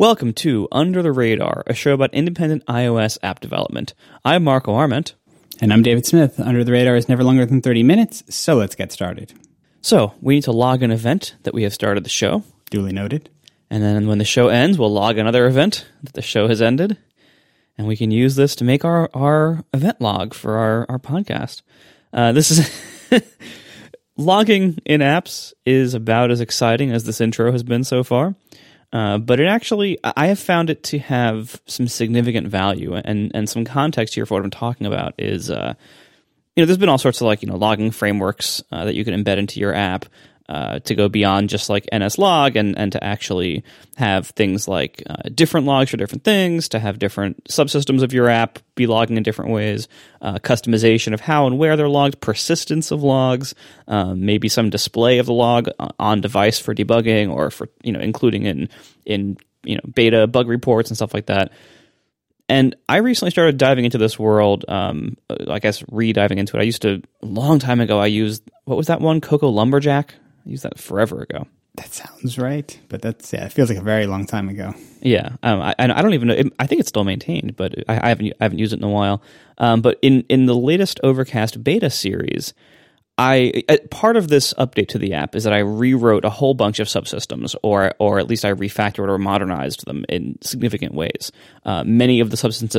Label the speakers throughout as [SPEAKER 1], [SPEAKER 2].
[SPEAKER 1] Welcome to Under the Radar, a show about independent iOS app development. I'm Marco Arment.
[SPEAKER 2] And I'm David Smith. Under the Radar is never longer than 30 minutes, so let's get started.
[SPEAKER 1] So, we need to log an event that we have started the show.
[SPEAKER 2] Duly noted.
[SPEAKER 1] And then when the show ends, we'll log another event that the show has ended. And we can use this to make our, our event log for our, our podcast. Uh, this is logging in apps is about as exciting as this intro has been so far. Uh, but it actually, I have found it to have some significant value. And, and some context here for what I'm talking about is, uh, you know, there's been all sorts of like, you know, logging frameworks uh, that you can embed into your app uh, to go beyond just like NSLog and, and to actually have things like uh, different logs for different things, to have different subsystems of your app be logging in different ways, uh, customization of how and where they're logged, persistence of logs, um, maybe some display of the log on device for debugging or for you know including in in you know beta bug reports and stuff like that. And I recently started diving into this world. Um, I guess re-diving into it. I used to a long time ago. I used what was that one? Cocoa Lumberjack. I used that forever ago.
[SPEAKER 2] That sounds right, but that's yeah, it feels like a very long time ago.
[SPEAKER 1] Yeah, um, I, I don't even know. I think it's still maintained, but I, I haven't I haven't used it in a while. Um, but in in the latest Overcast beta series, I part of this update to the app is that I rewrote a whole bunch of subsystems, or or at least I refactored or modernized them in significant ways. Uh, many of the subsystems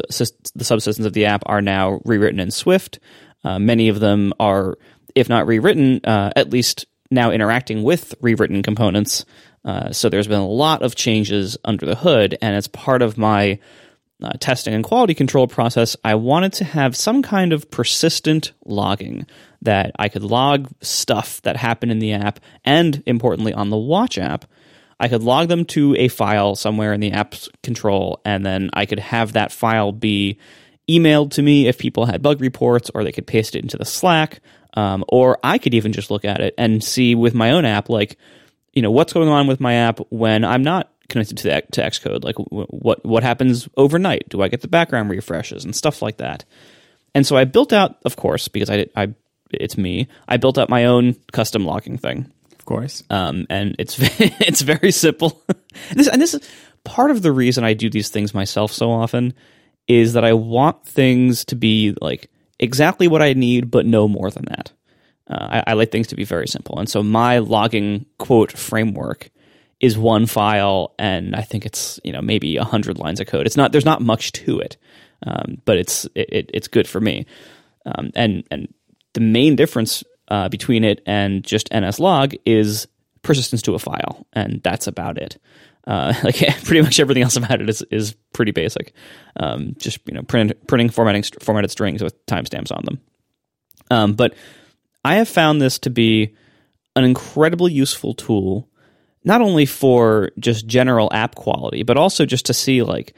[SPEAKER 1] the subsystems of the app are now rewritten in Swift. Uh, many of them are, if not rewritten, uh, at least now interacting with rewritten components. Uh, so there's been a lot of changes under the hood, and as part of my uh, testing and quality control process, I wanted to have some kind of persistent logging that I could log stuff that happened in the app, and importantly, on the Watch app. I could log them to a file somewhere in the app's control, and then I could have that file be emailed to me if people had bug reports, or they could paste it into the Slack, um, or I could even just look at it and see with my own app, like, you know, what's going on with my app when I'm not connected to the, to Xcode. Like, what what happens overnight? Do I get the background refreshes and stuff like that? And so I built out, of course, because I, I it's me. I built out my own custom logging thing.
[SPEAKER 2] Of course,
[SPEAKER 1] um, and it's it's very simple. this and this is part of the reason I do these things myself so often is that I want things to be like exactly what I need, but no more than that. Uh, I, I, like things to be very simple, and so my logging quote framework is one file, and I think it's you know maybe hundred lines of code. It's not there's not much to it, um, but it's it, it's good for me. Um, and and the main difference uh, between it and just NSLog is persistence to a file, and that's about it. Uh, like pretty much everything else about it is is pretty basic. Um, just you know, print, printing formatting formatted strings with timestamps on them. Um, but I have found this to be an incredibly useful tool, not only for just general app quality, but also just to see like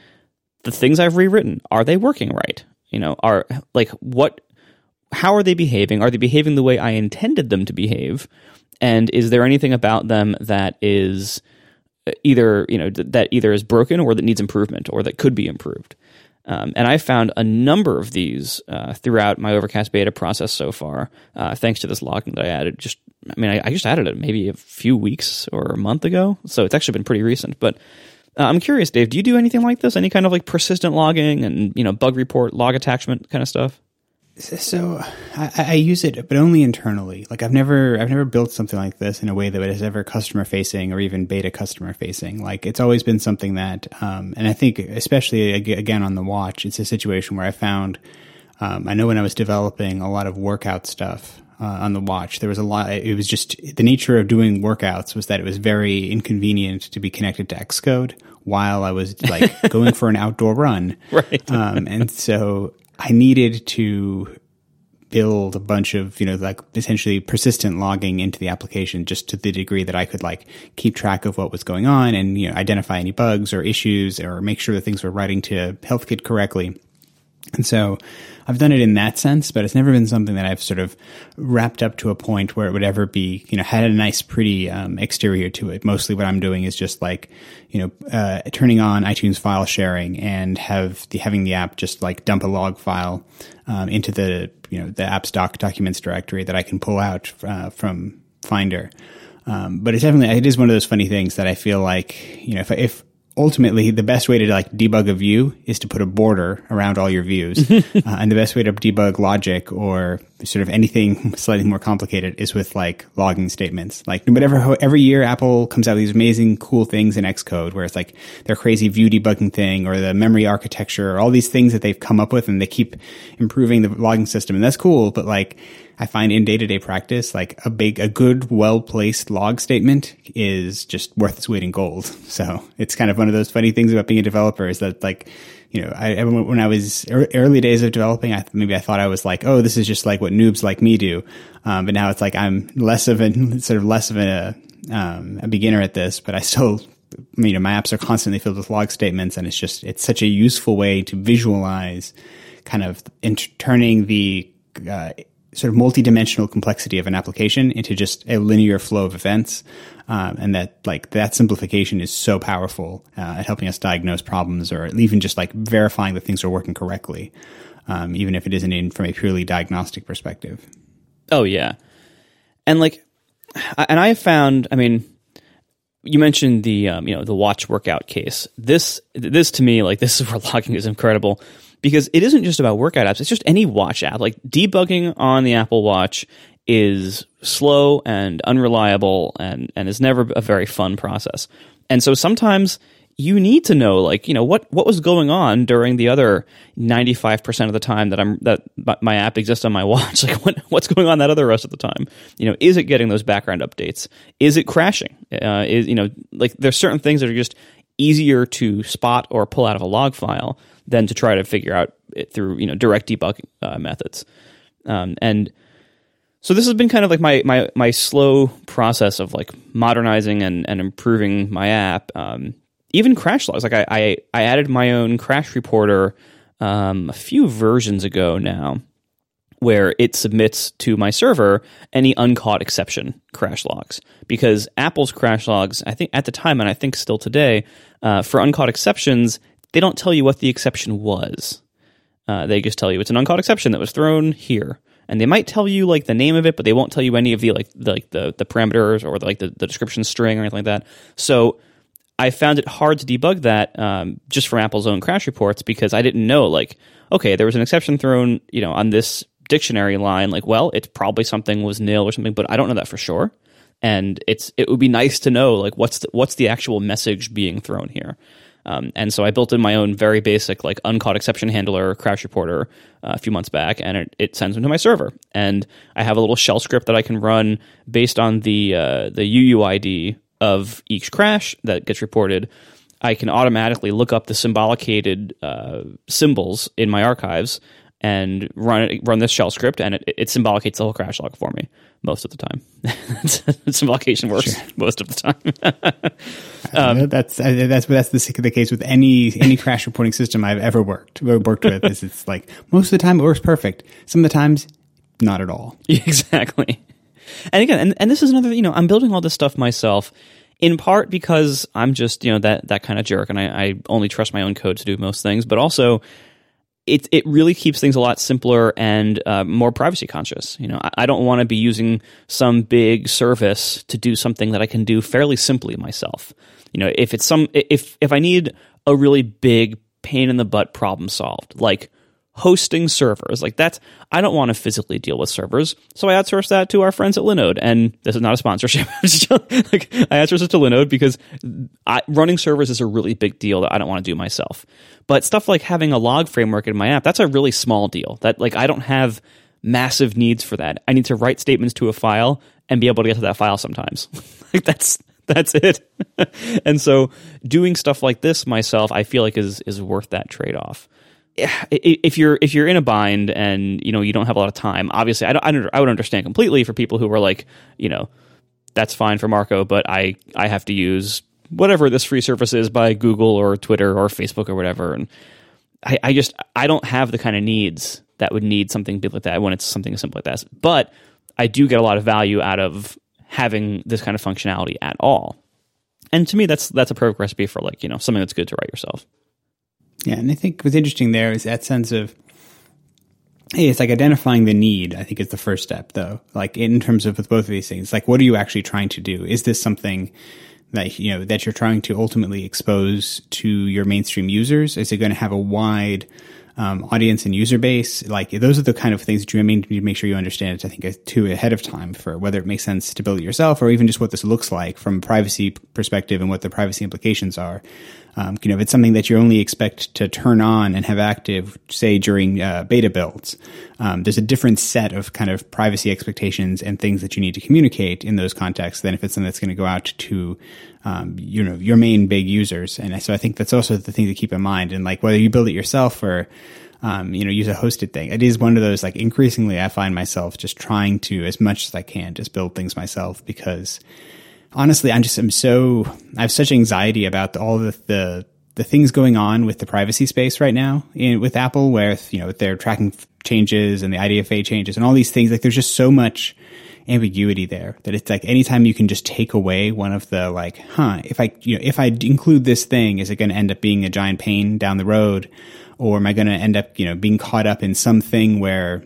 [SPEAKER 1] the things I've rewritten are they working right? You know, are like what how are they behaving? Are they behaving the way I intended them to behave? And is there anything about them that is either you know that either is broken or that needs improvement or that could be improved. Um, and I found a number of these uh, throughout my Overcast beta process so far, uh, thanks to this logging that I added. Just, I mean, I, I, just added it maybe a few weeks or a month ago, so it's actually been pretty recent. But uh, I'm curious, Dave, do you do anything like this? Any kind of like persistent logging and you know bug report, log attachment kind of stuff?
[SPEAKER 2] So I, I, use it, but only internally. Like I've never, I've never built something like this in a way that is ever customer facing or even beta customer facing. Like it's always been something that, um, and I think especially again on the watch, it's a situation where I found, um, I know when I was developing a lot of workout stuff uh, on the watch, there was a lot. It was just the nature of doing workouts was that it was very inconvenient to be connected to Xcode while I was like going for an outdoor run.
[SPEAKER 1] Right.
[SPEAKER 2] Um, and so I needed to build a bunch of, you know, like essentially persistent logging into the application just to the degree that I could like keep track of what was going on and, you know, identify any bugs or issues or make sure that things were writing to HealthKit correctly. And so I've done it in that sense, but it's never been something that I've sort of wrapped up to a point where it would ever be, you know, had a nice, pretty um, exterior to it. Mostly what I'm doing is just like, you know, uh, turning on iTunes file sharing and have the, having the app just like dump a log file um, into the, you know, the apps doc documents directory that I can pull out uh, from Finder. Um, but it's definitely, it is one of those funny things that I feel like, you know, if, if ultimately the best way to like debug a view is to put a border around all your views. Uh, and the best way to debug logic or sort of anything slightly more complicated is with like logging statements. Like whatever every year apple comes out with these amazing cool things in xcode where it's like their crazy view debugging thing or the memory architecture or all these things that they've come up with and they keep improving the logging system. And that's cool but like I find in day to day practice, like a big, a good, well placed log statement is just worth its weight in gold. So it's kind of one of those funny things about being a developer is that like, you know, I, when I was early days of developing, I, maybe I thought I was like, oh, this is just like what noobs like me do. Um, but now it's like I'm less of a sort of less of a, um, a beginner at this, but I still, you know, my apps are constantly filled with log statements and it's just, it's such a useful way to visualize kind of inter- turning the, uh, sort of multi-dimensional complexity of an application into just a linear flow of events. Um, and that like that simplification is so powerful uh, at helping us diagnose problems or even just like verifying that things are working correctly, um, even if it isn't in from a purely diagnostic perspective.
[SPEAKER 1] Oh yeah, and like, and I found, I mean, you mentioned the um, you know the watch workout case. This this to me like this is where logging is incredible because it isn't just about workout apps, it's just any watch app. Like debugging on the Apple Watch is slow and unreliable and, and is never a very fun process. And so sometimes you need to know like you know what what was going on during the other 95% of the time that I'm that my app exists on my watch like what what's going on that other rest of the time you know is it getting those background updates is it crashing uh, is you know like there's certain things that are just easier to spot or pull out of a log file than to try to figure out it through you know direct debug uh, methods. Um, and so this has been kind of like my my my slow process of like modernizing and, and improving my app. Um, even crash logs, like I, I, I added my own crash reporter um, a few versions ago now, where it submits to my server any uncaught exception crash logs. Because Apple's crash logs, I think at the time, and I think still today, uh, for uncaught exceptions, they don't tell you what the exception was. Uh, they just tell you it's an uncaught exception that was thrown here, and they might tell you like the name of it, but they won't tell you any of the like the, like the the parameters or like the, the description string or anything like that. So I found it hard to debug that um, just from Apple's own crash reports because I didn't know like okay there was an exception thrown you know on this dictionary line like well it's probably something was nil or something but I don't know that for sure and it's it would be nice to know like what's the, what's the actual message being thrown here um, and so I built in my own very basic like uncaught exception handler crash reporter uh, a few months back, and it, it, sends them to my server. And I have a little shell script that I can run based on the uh, the UUID of each crash that gets reported. I can automatically look up the symbolicated uh, symbols in my archives and run it, run this shell script, and it, it symbolicates the whole crash log for me most of the time. Symbolication works sure. most of the time.
[SPEAKER 2] um, that's uh, that's that's the, the case with any any crash reporting system I've ever worked worked with. is it's like most of the time it works perfect. Some of the times, not at all.
[SPEAKER 1] Exactly. And again, and, and this is another. You know, I'm building all this stuff myself. In part because I'm just you know that that kind of jerk, and I, I only trust my own code to do most things. But also, it it really keeps things a lot simpler and uh, more privacy conscious. You know, I, I don't want to be using some big service to do something that I can do fairly simply myself. You know, if it's some if if I need a really big pain in the butt problem solved, like hosting servers. Like that's I don't want to physically deal with servers, so I outsource that to our friends at Linode. And this is not a sponsorship. like I outsource it to Linode because I, running servers is a really big deal that I don't want to do myself. But stuff like having a log framework in my app, that's a really small deal. That like I don't have massive needs for that. I need to write statements to a file and be able to get to that file sometimes. like that's that's it. and so doing stuff like this myself, I feel like is is worth that trade off if you're if you're in a bind and you know you don't have a lot of time, obviously I, don't, I, don't, I would understand completely for people who are like you know that's fine for Marco, but I I have to use whatever this free service is by Google or Twitter or Facebook or whatever, and I, I just I don't have the kind of needs that would need something big like that when it's something simple like that. But I do get a lot of value out of having this kind of functionality at all. And to me, that's that's a perfect recipe for like you know something that's good to write yourself.
[SPEAKER 2] Yeah, and I think what's interesting there is that sense of hey, it's like identifying the need, I think is the first step though. Like in terms of with both of these things, like what are you actually trying to do? Is this something that you know that you're trying to ultimately expose to your mainstream users? Is it going to have a wide um, audience and user base? Like those are the kind of things that you need to make sure you understand. It I think too ahead of time for whether it makes sense to build it yourself or even just what this looks like from a privacy perspective and what the privacy implications are. Um, you know, if it's something that you only expect to turn on and have active, say during uh, beta builds, um, there's a different set of kind of privacy expectations and things that you need to communicate in those contexts than if it's something that's going to go out to, um, you know, your main big users. And so I think that's also the thing to keep in mind. And like whether you build it yourself or um, you know, use a hosted thing. It is one of those like increasingly I find myself just trying to as much as I can just build things myself because honestly, I'm just I'm so I have such anxiety about all the the, the things going on with the privacy space right now in, with Apple, where you know with their tracking changes and the IDFA changes and all these things. Like, there's just so much ambiguity there that it's like anytime you can just take away one of the like, huh, if I you know if I include this thing, is it going to end up being a giant pain down the road, or am I going to end up you know being caught up in something where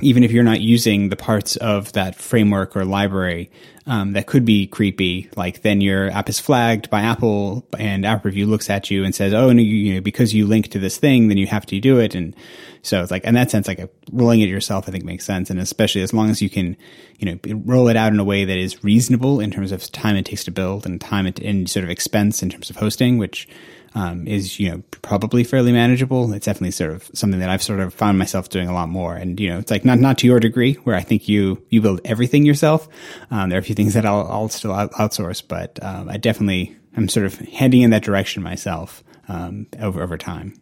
[SPEAKER 2] even if you're not using the parts of that framework or library um, that could be creepy, like then your app is flagged by Apple and App Review looks at you and says, "Oh, no, you, you know, because you link to this thing, then you have to do it." And so it's like, in that sense, like rolling it yourself, I think makes sense, and especially as long as you can, you know, roll it out in a way that is reasonable in terms of time it takes to build and time it and sort of expense in terms of hosting, which um, is you know probably fairly manageable. It's definitely sort of something that I've sort of found myself doing a lot more. And you know, it's like not not to your degree where I think you you build everything yourself. Um, there are a few things that I'll, I'll still outsource, but um, I definitely am sort of heading in that direction myself um, over over time.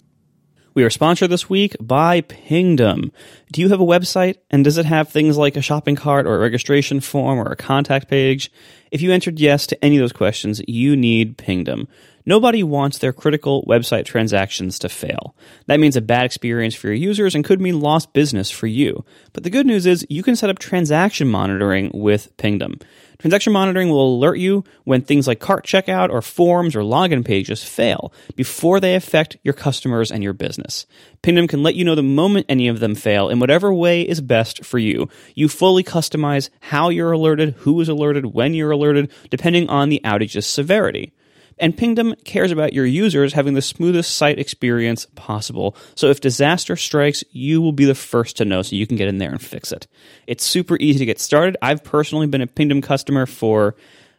[SPEAKER 1] We are sponsored this week by Pingdom. Do you have a website and does it have things like a shopping cart or a registration form or a contact page? If you answered yes to any of those questions, you need Pingdom. Nobody wants their critical website transactions to fail. That means a bad experience for your users and could mean lost business for you. But the good news is you can set up transaction monitoring with Pingdom. Transaction monitoring will alert you when things like cart checkout or forms or login pages fail before they affect your customers and your business. Pingdom can let you know the moment any of them fail in whatever way is best for you. You fully customize how you're alerted, who is alerted, when you're alerted, depending on the outage's severity. And Pingdom cares about your users having the smoothest site experience possible. So if disaster strikes, you will be the first to know so you can get in there and fix it. It's super easy to get started. I've personally been a Pingdom customer for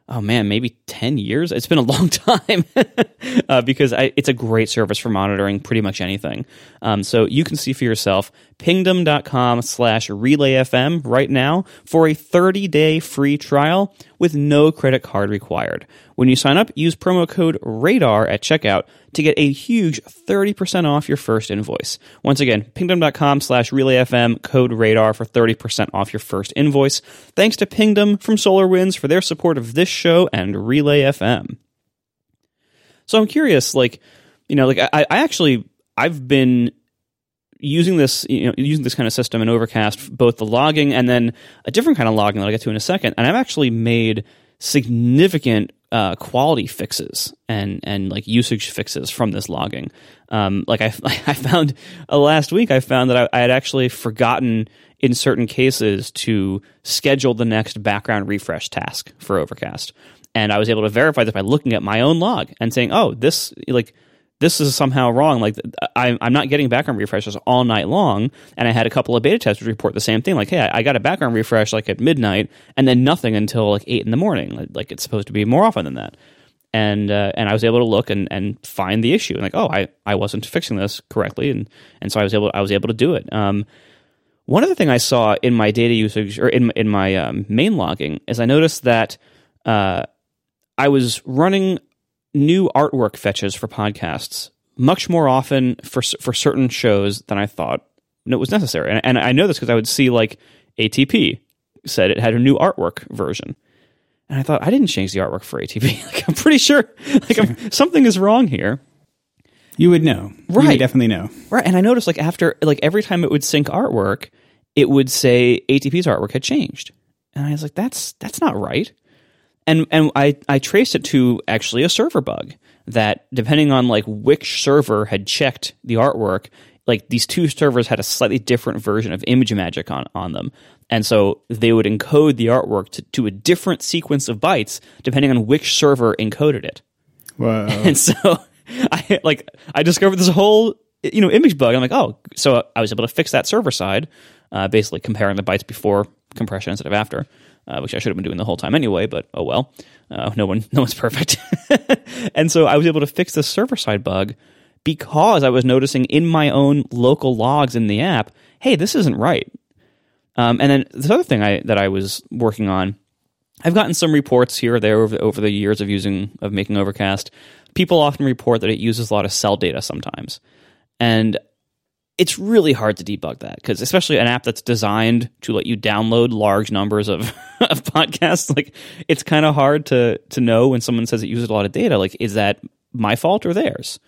[SPEAKER 1] oh man, maybe 10 years. It's been a long time uh, because I, it's a great service for monitoring pretty much anything. Um, so you can see for yourself pingdom.com slash relayfm right now for a 30 day free trial with no credit card required. When you sign up, use promo code RADAR at checkout to get a huge 30% off your first invoice. Once again, pingdom.com slash relayfm, code RADAR for 30% off your first invoice. Thanks to Pingdom from SolarWinds for their support of this show and Relay FM. So I'm curious, like, you know, like I, I actually, I've been using this, you know, using this kind of system in Overcast, both the logging and then a different kind of logging that I'll get to in a second. And I've actually made significant uh, quality fixes and and like usage fixes from this logging. Um, like I, I found uh, last week, I found that I, I, had actually forgotten in certain cases to schedule the next background refresh task for Overcast, and I was able to verify this by looking at my own log and saying, "Oh, this like." This is somehow wrong. Like I, am not getting background refreshes all night long, and I had a couple of beta testers report the same thing. Like, hey, I, got a background refresh like at midnight, and then nothing until like eight in the morning. Like it's supposed to be more often than that. And uh, and I was able to look and, and find the issue. And like, oh, I, I wasn't fixing this correctly, and and so I was able I was able to do it. Um, one other thing I saw in my data usage or in in my um, main logging is I noticed that uh, I was running new artwork fetches for podcasts much more often for for certain shows than I thought it was necessary. And, and I know this because I would see like ATP said it had a new artwork version. And I thought I didn't change the artwork for ATP. like I'm pretty sure like I'm, something is wrong here.
[SPEAKER 2] You would know. Right. You would definitely know.
[SPEAKER 1] Right. And I noticed like after like every time it would sync artwork, it would say ATP's artwork had changed. And I was like, that's that's not right and and I I traced it to actually a server bug that depending on like which server had checked the artwork, like these two servers had a slightly different version of ImageMagick on on them, And so they would encode the artwork to, to a different sequence of bytes depending on which server encoded it.
[SPEAKER 2] Whoa.
[SPEAKER 1] And so I like I discovered this whole you know image bug. I'm like, oh, so I was able to fix that server side, uh, basically comparing the bytes before compression instead of after, uh, which I should have been doing the whole time anyway. But oh well, uh, no one no one's perfect. and so I was able to fix the server side bug because I was noticing in my own local logs in the app, hey, this isn't right. Um, and then this other thing I that I was working on, I've gotten some reports here or there over, over the years of using of making Overcast. People often report that it uses a lot of cell data sometimes, and it's really hard to debug that because especially an app that's designed to let you download large numbers of, of podcasts like it's kind of hard to to know when someone says it uses a lot of data like is that my fault or theirs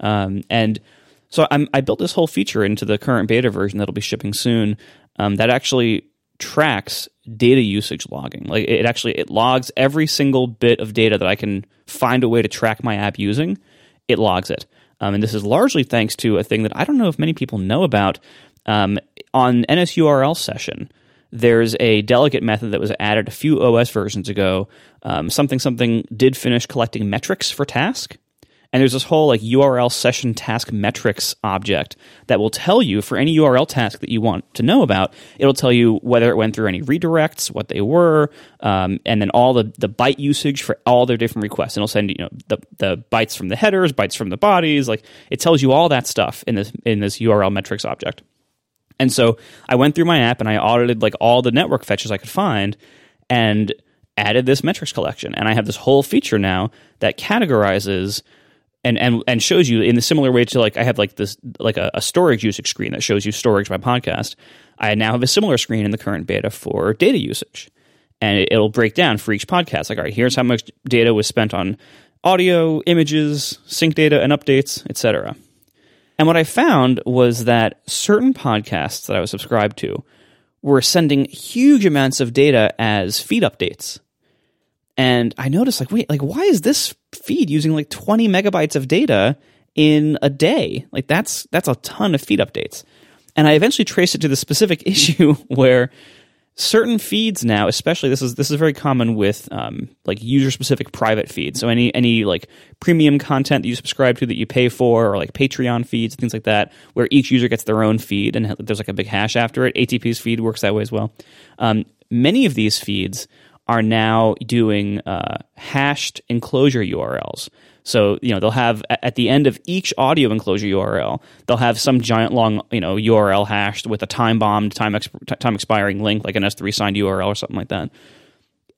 [SPEAKER 1] um, and so I'm, i built this whole feature into the current beta version that'll be shipping soon um, that actually tracks data usage logging. Like it actually it logs every single bit of data that I can find a way to track my app using. It logs it, um, and this is largely thanks to a thing that I don't know if many people know about. Um, on NSURL session, there's a delegate method that was added a few OS versions ago. Um, something something did finish collecting metrics for task. And there's this whole like URL session task metrics object that will tell you for any URL task that you want to know about, it'll tell you whether it went through any redirects, what they were, um, and then all the, the byte usage for all their different requests. And it'll send you know the, the bytes from the headers, bytes from the bodies, like it tells you all that stuff in this in this URL metrics object. And so I went through my app and I audited like all the network fetches I could find and added this metrics collection. And I have this whole feature now that categorizes and and and shows you in a similar way to like I have like this like a, a, storage usage screen that shows you storage by podcast. I now have a similar screen in the current beta for data usage, and it, will break down for each podcast. Like, all right, here's how much data was spent on audio, images, sync data, and updates, etc. And what I found was that certain podcasts that I was subscribed to were sending huge amounts of data as feed updates. And I noticed, like, wait, like, why is this feed using like 20 megabytes of data in a day? Like, that's that's a ton of feed updates. And I eventually traced it to the specific issue where certain feeds now, especially this is this is very common with um, like user specific private feeds. So any any like premium content that you subscribe to that you pay for, or like Patreon feeds, things like that, where each user gets their own feed and there's like a big hash after it. ATP's feed works that way as well. Um, many of these feeds are now doing uh, hashed enclosure URLs. So you know they'll have at the end of each audio enclosure URL, they'll have some giant long you know URL hashed with a time bombed, time exp- time expiring link like an S3 signed URL or something like that.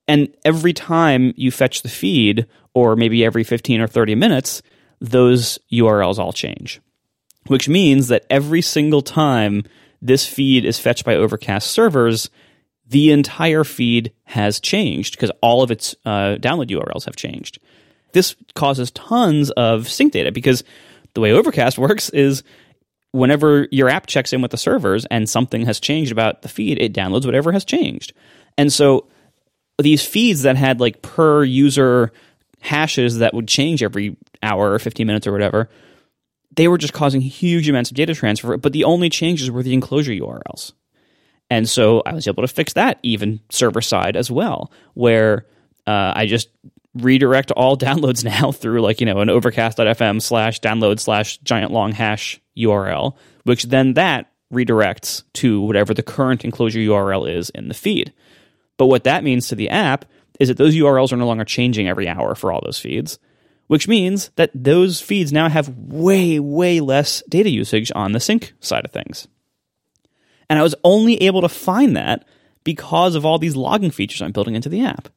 [SPEAKER 1] And every time you fetch the feed, or maybe every 15 or 30 minutes, those URLs all change. Which means that every single time this feed is fetched by Overcast servers, the entire feed has changed because all of its uh, download URLs have changed. This causes tons of sync data because the way Overcast works is whenever your app checks in with the servers and something has changed about the feed, it downloads whatever has changed. And so these feeds that had like per user hashes that would change every hour or 15 minutes or whatever, they were just causing huge amounts of data transfer, but the only changes were the enclosure URLs. And so I was able to fix that even server side as well, where uh, I just redirect all downloads now through like, you know, an overcast.fm slash download slash giant long hash URL, which then that redirects to whatever the current enclosure URL is in the feed. But what that means to the app is that those URLs are no longer changing every hour for all those feeds, which means that those feeds now have way, way less data usage on the sync side of things. And I was only able to find that because of all these logging features I'm building into the app.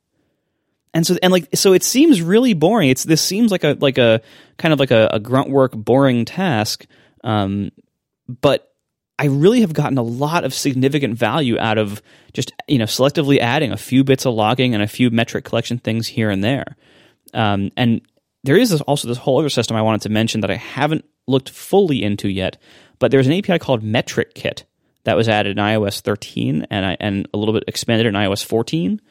[SPEAKER 1] And so and like so it seems really boring. It's this seems like a like a kind of like a, a grunt work boring task. Um, but I really have gotten a lot of significant value out of just you know selectively adding a few bits of logging and a few metric collection things here and there. Um, and there is this, also this whole other system I wanted to mention that I haven't looked fully into yet. But there's an API called Metric Kit that was added in iOS 13 and I, and a little bit expanded in iOS 14.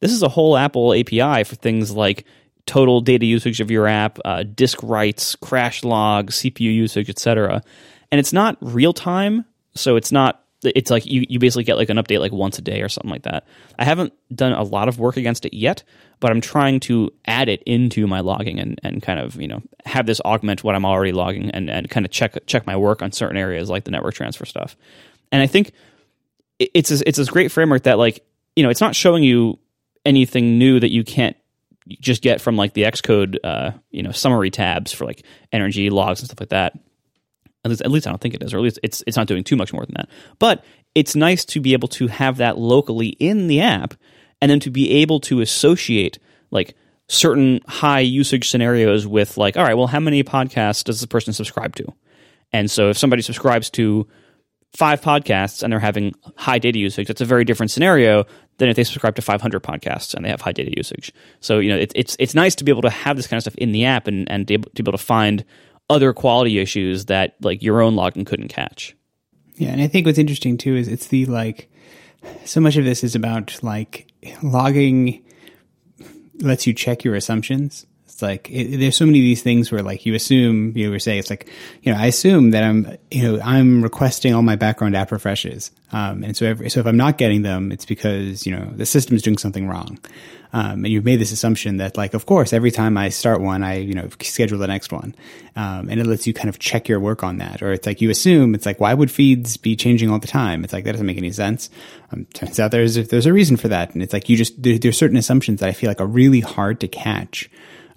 [SPEAKER 1] This is a whole Apple API for things like total data usage of your app, uh, disk writes, crash logs, CPU usage, etc. And it's not real time, so it's not it's like you, you basically get like an update like once a day or something like that. I haven't done a lot of work against it yet, but I'm trying to add it into my logging and, and kind of, you know, have this augment what I'm already logging and, and kind of check check my work on certain areas like the network transfer stuff. And I think it's a, it's this great framework that like, you know, it's not showing you anything new that you can't just get from like the Xcode, uh, you know, summary tabs for like energy logs and stuff like that. At least, at least I don't think it is, or at least it's it's not doing too much more than that. But it's nice to be able to have that locally in the app, and then to be able to associate like certain high usage scenarios with like, all right, well, how many podcasts does this person subscribe to? And so if somebody subscribes to five podcasts and they're having high data usage, that's a very different scenario than if they subscribe to 500 podcasts and they have high data usage. So you know, it, it's it's nice to be able to have this kind of stuff in the app and and to be able to find other quality issues that like your own logging couldn't catch.
[SPEAKER 2] Yeah, and I think what's interesting too is it's the like so much of this is about like logging lets you check your assumptions. It's like it, there's so many of these things where like you assume you were saying it's like you know I assume that I'm you know I'm requesting all my background app refreshes, um, and so every, so if I'm not getting them, it's because you know the system's doing something wrong, um, and you've made this assumption that like of course every time I start one I you know schedule the next one, um, and it lets you kind of check your work on that, or it's like you assume it's like why would feeds be changing all the time? It's like that doesn't make any sense. Um, turns out there's there's a reason for that, and it's like you just there, there's certain assumptions that I feel like are really hard to catch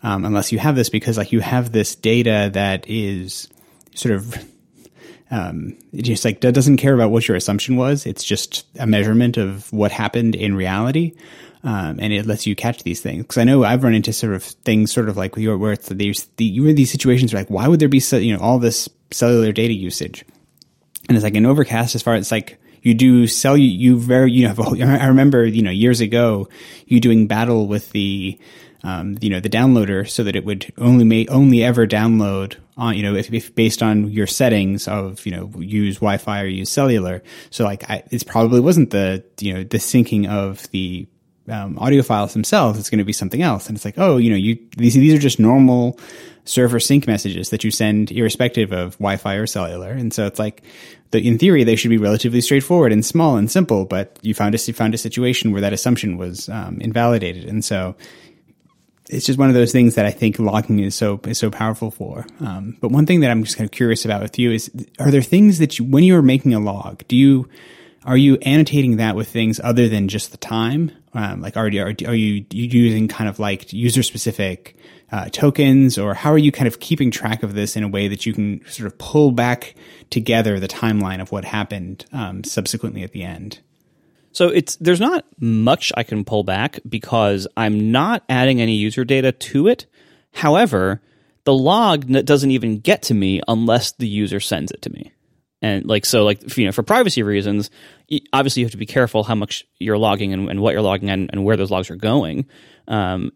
[SPEAKER 2] um, unless you have this because like you have this data that is sort of um, it just like doesn't care about what your assumption was. It's just a measurement of what happened in reality. Um, and it lets you catch these things. Because I know I've run into sort of things, sort of like where it's these the, you're in these situations where like, why would there be so, you know all this cellular data usage? And it's like an Overcast, as far as like you do sell you, you very you know I remember you know years ago you doing battle with the um, you know, the downloader so that it would only may only ever download on, you know, if, if, based on your settings of, you know, use Wi-Fi or use cellular. So like, it probably wasn't the, you know, the syncing of the um, audio files themselves. It's going to be something else. And it's like, oh, you know, you, these, these are just normal server sync messages that you send irrespective of Wi-Fi or cellular. And so it's like, the, in theory, they should be relatively straightforward and small and simple, but you found a, you found a situation where that assumption was um, invalidated. And so it's just one of those things that I think logging is so is so powerful for. Um, but one thing that I'm just kind of curious about with you is: are there things that you, when you are making a log, do you are you annotating that with things other than just the time? Um, like, are, are, are you using kind of like user specific uh, tokens, or how are you kind of keeping track of this in a way that you can sort of pull back together the timeline of what happened um, subsequently at the end?
[SPEAKER 1] So it's there's not much I can pull back because I'm not adding any user data to it. However, the log doesn't even get to me unless the user sends it to me. And like so, like you know, for privacy reasons, obviously you have to be careful how much you're logging and, and what you're logging and, and, where those logs are going. Um,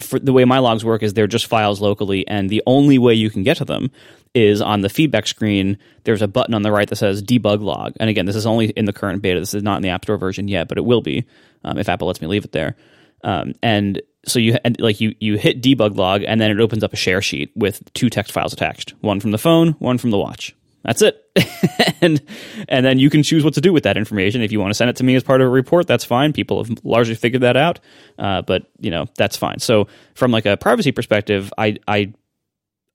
[SPEAKER 1] for the way my logs work is they're just files locally, and the only way you can get to them is on the feedback screen. There's a button on the right that says debug log, and again, this is only in the current beta. This is not in the App Store version yet, but it will be um, if Apple lets me leave it there. Um, and so you like you you hit debug log, and then it opens up a share sheet with two text files attached, one from the phone, one from the watch. That's it. and and then you can choose what to do with that information. If you want to send it to me as part of a report, that's fine. People have largely figured that out. Uh, but you know, that's fine. So from like a privacy perspective, I I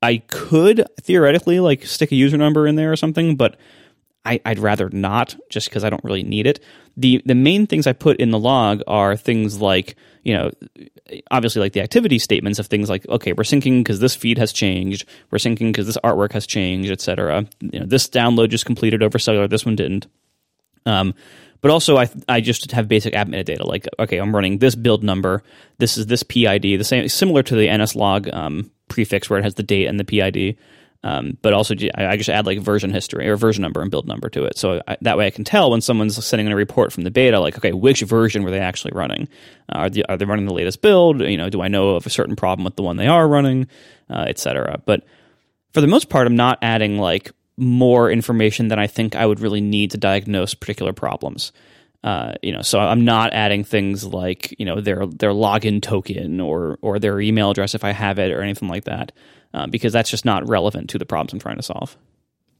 [SPEAKER 1] I could theoretically like stick a user number in there or something, but I, would rather not just because I don't really need it. The the main things I put in the log are things like, you know, obviously like the activity statements of things like, okay, we're syncing because this feed has changed, we're syncing because this artwork has changed, etc. You know, this download just completed over cellular, this one didn't. Um, but also I I just have basic app metadata like okay, I'm running this build number, this is this PID, the same similar to the nslog um, prefix where it has the date and the PID. Um, but also, I just add like version history or version number and build number to it. So I, that way I can tell when someone's sending in a report from the beta, like, okay, which version were they actually running? Uh, are, they, are they running the latest build? You know, do I know of a certain problem with the one they are running, uh, etc. But for the most part, I'm not adding like more information than I think I would really need to diagnose particular problems. Uh, you know, so I'm not adding things like you know their their login token or or their email address if I have it or anything like that uh, because that's just not relevant to the problems I'm trying to solve.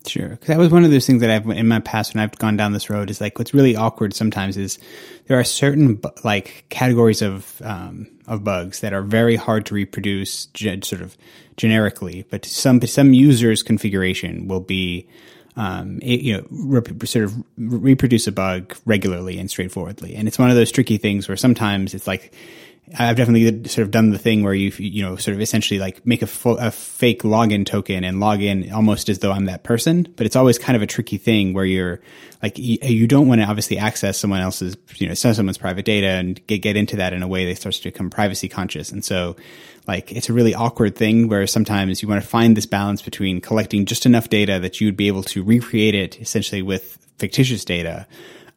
[SPEAKER 2] Sure. 'Cause that was one of those things that I've, in my past, when I've gone down this road, is like what's really awkward sometimes is there are certain like categories of, um, of bugs that are very hard to reproduce ge- sort of generically, but some, some users configuration will be, um, it, you know, rep- sort of reproduce a bug regularly and straightforwardly. And it's one of those tricky things where sometimes it's like, I've definitely sort of done the thing where you you know sort of essentially like make a, full, a fake login token and log in almost as though I'm that person, but it's always kind of a tricky thing where you're like you, you don't want to obviously access someone else's you know someone's private data and get get into that in a way that starts to become privacy conscious, and so like it's a really awkward thing where sometimes you want to find this balance between collecting just enough data that you'd be able to recreate it essentially with fictitious data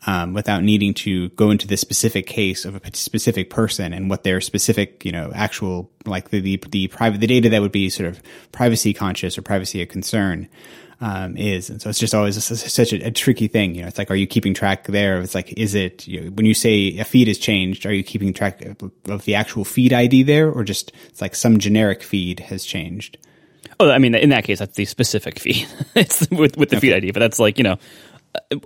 [SPEAKER 2] um, without needing to go into the specific case of a specific person and what their specific, you know, actual like the the, the private the data that would be sort of privacy conscious or privacy a concern. Um, is and so it's just always a, such a, a, tricky thing. You know, it's like, are you keeping track there? It's like, is it you know, when you say a feed is changed? Are you keeping track of, of the actual feed ID there, or just it's like some generic feed has changed?
[SPEAKER 1] Oh, I mean, in that case, that's the specific feed. it's with with the okay. feed ID, but that's like you know,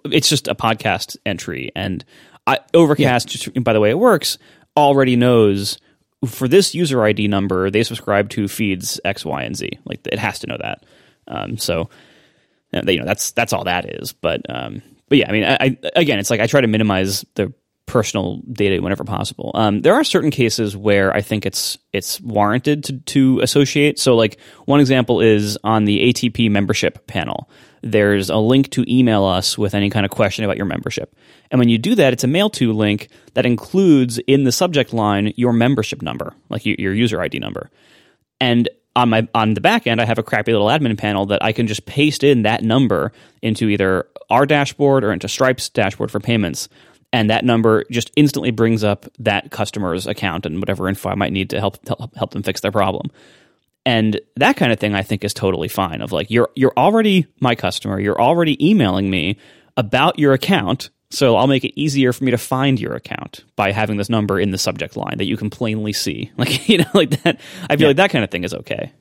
[SPEAKER 1] it's just a podcast entry, and I, Overcast, yeah. just by the way it works, already knows for this user ID number they subscribe to feeds X, Y, and Z. Like it has to know that. Um, so you know that's that's all that is. But um, but yeah, I mean, I, I, again, it's like I try to minimize the personal data whenever possible. Um, there are certain cases where I think it's it's warranted to, to associate. So, like one example is on the ATP membership panel. There's a link to email us with any kind of question about your membership, and when you do that, it's a mail to link that includes in the subject line your membership number, like your user ID number, and on my on the back end, I have a crappy little admin panel that I can just paste in that number into either our dashboard or into Stripe's dashboard for payments and that number just instantly brings up that customer's account and whatever info I might need to help help them fix their problem. And that kind of thing I think is totally fine of like you're you're already my customer, you're already emailing me about your account, so I'll make it easier for me to find your account by having this number in the subject line that you can plainly see. Like you know like that I feel yeah. like that kind of thing is okay.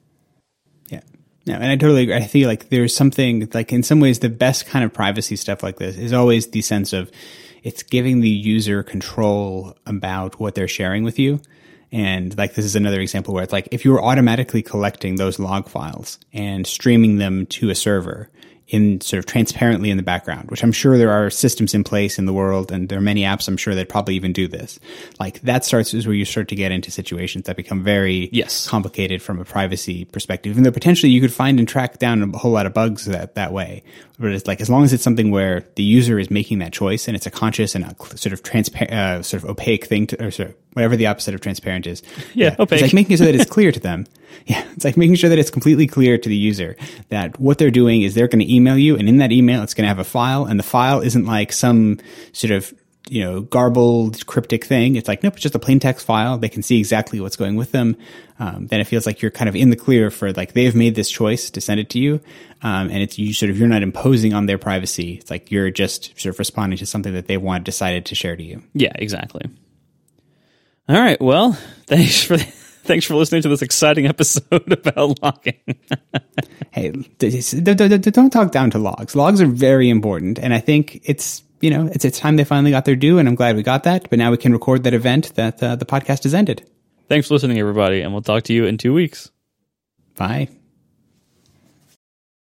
[SPEAKER 2] Yeah. No, and I totally agree. I feel like there's something like in some ways the best kind of privacy stuff like this is always the sense of it's giving the user control about what they're sharing with you. And like this is another example where it's like if you were automatically collecting those log files and streaming them to a server, in sort of transparently in the background, which I'm sure there are systems in place in the world, and there are many apps I'm sure that probably even do this. Like that starts is where you start to get into situations that become very
[SPEAKER 1] yes.
[SPEAKER 2] complicated from a privacy perspective, even though potentially you could find and track down a whole lot of bugs that that way. But it's like as long as it's something where the user is making that choice and it's a conscious and a sort of transparent, uh, sort of opaque thing, to, or sorry, whatever the opposite of transparent is.
[SPEAKER 1] Yeah, yeah. opaque.
[SPEAKER 2] It's like making sure that it's clear to them. Yeah, it's like making sure that it's completely clear to the user that what they're doing is they're going to email you, and in that email, it's going to have a file, and the file isn't like some sort of you know, garbled, cryptic thing. It's like, nope, it's just a plain text file. They can see exactly what's going with them. Um, then it feels like you're kind of in the clear for like they've made this choice to send it to you, um, and it's you sort of you're not imposing on their privacy. It's like you're just sort of responding to something that they want decided to share to you.
[SPEAKER 1] Yeah, exactly. All right. Well, thanks for. Thanks for listening to this exciting episode about logging.
[SPEAKER 2] hey, don't talk down to logs. Logs are very important, and I think it's you know it's it's time they finally got their due, and I'm glad we got that. But now we can record that event that uh, the podcast has ended.
[SPEAKER 1] Thanks for listening, everybody, and we'll talk to you in two weeks.
[SPEAKER 2] Bye.